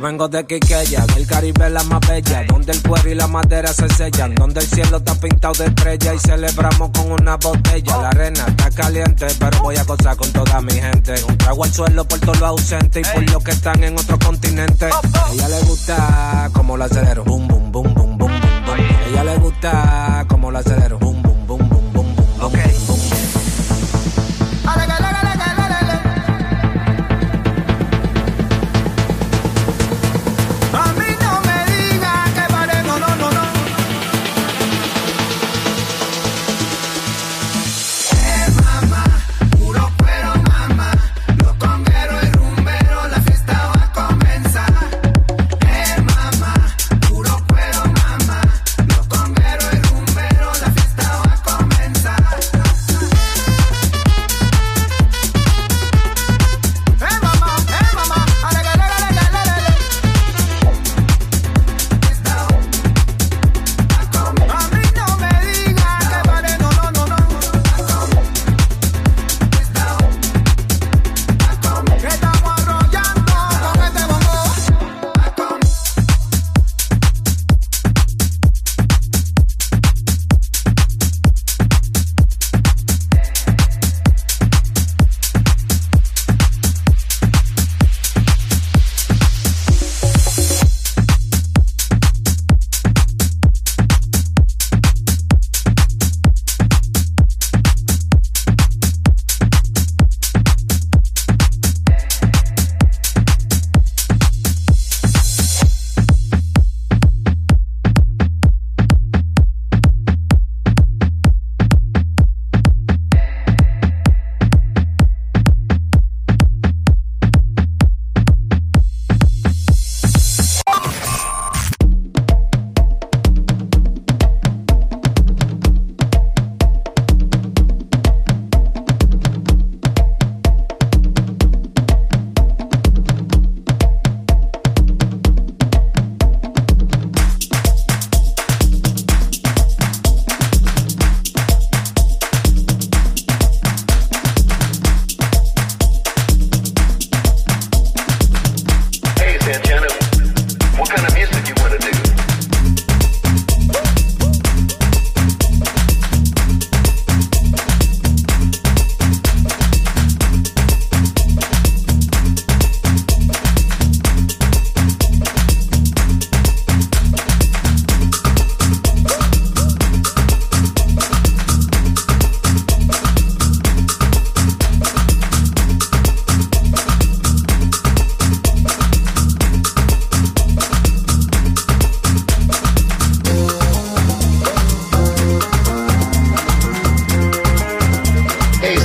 Vengo de Quiqueya, del Caribe la más bella, donde el cuero y la madera se sellan, donde el cielo está pintado de estrella y celebramos con una botella. La arena está caliente, pero voy a gozar con toda mi gente. Un trago al suelo por todos los ausentes y por los que están en otro continente. A ella le gusta como la acelero, boom, boom, boom, boom, boom, boom. A ella le gusta como la acelero,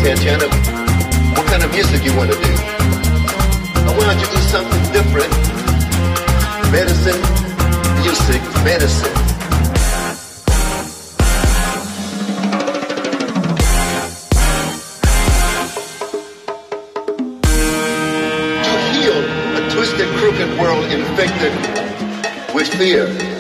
Santana, what kind of music you want to do? I wanted to do something different. Medicine, music, medicine. To heal a twisted, crooked world infected with fear.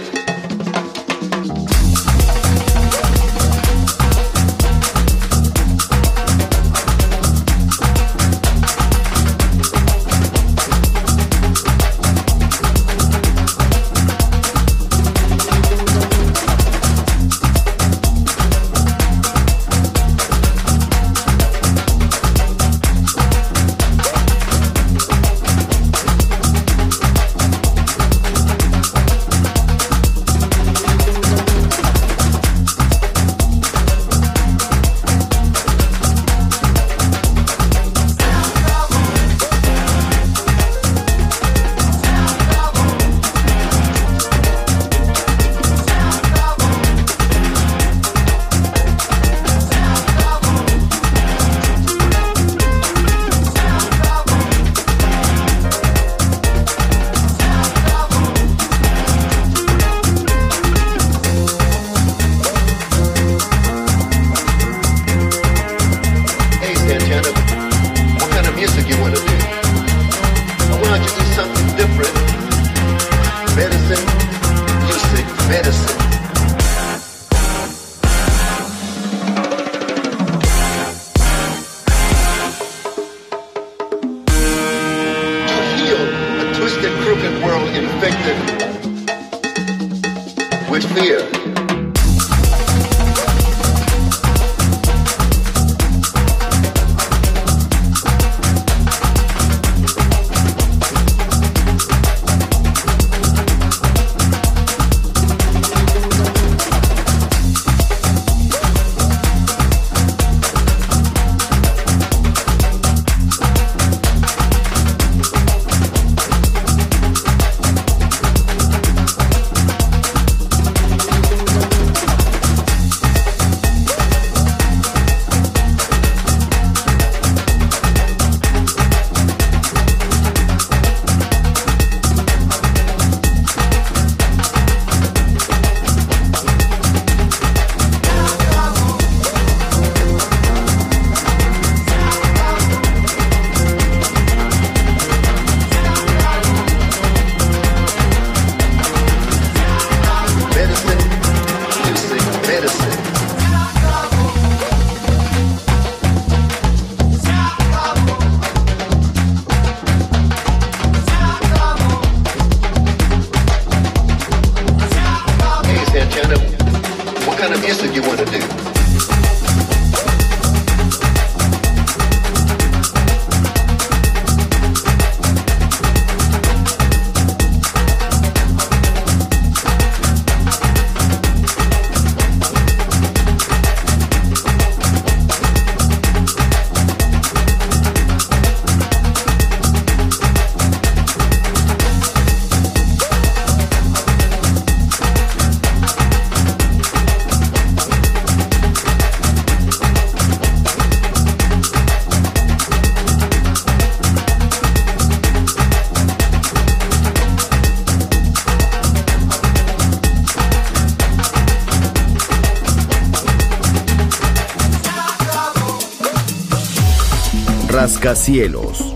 Rascacielos,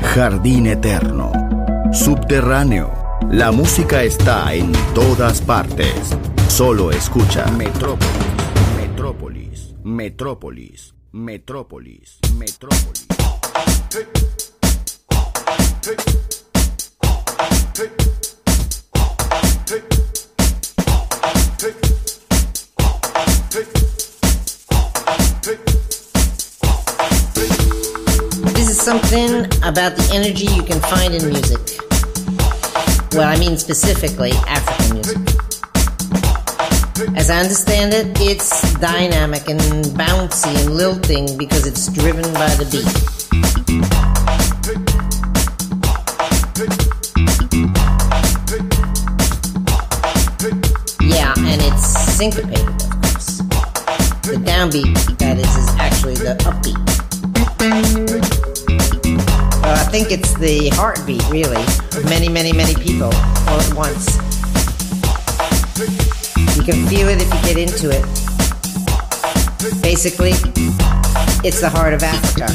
Jardín Eterno, Subterráneo. La música está en todas partes. Solo escucha Metrópolis, Metrópolis, Metrópolis, Metrópolis, Metrópolis. Something about the energy you can find in music. Well, I mean specifically African music. As I understand it, it's dynamic and bouncy and lilting because it's driven by the beat. Yeah, and it's syncopated, of course. The downbeat, that is, is actually the upbeat. Uh, I think it's the heartbeat, really, of many, many, many people all at once. You can feel it if you get into it. Basically, it's the heart of Africa.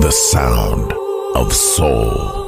The sound of soul.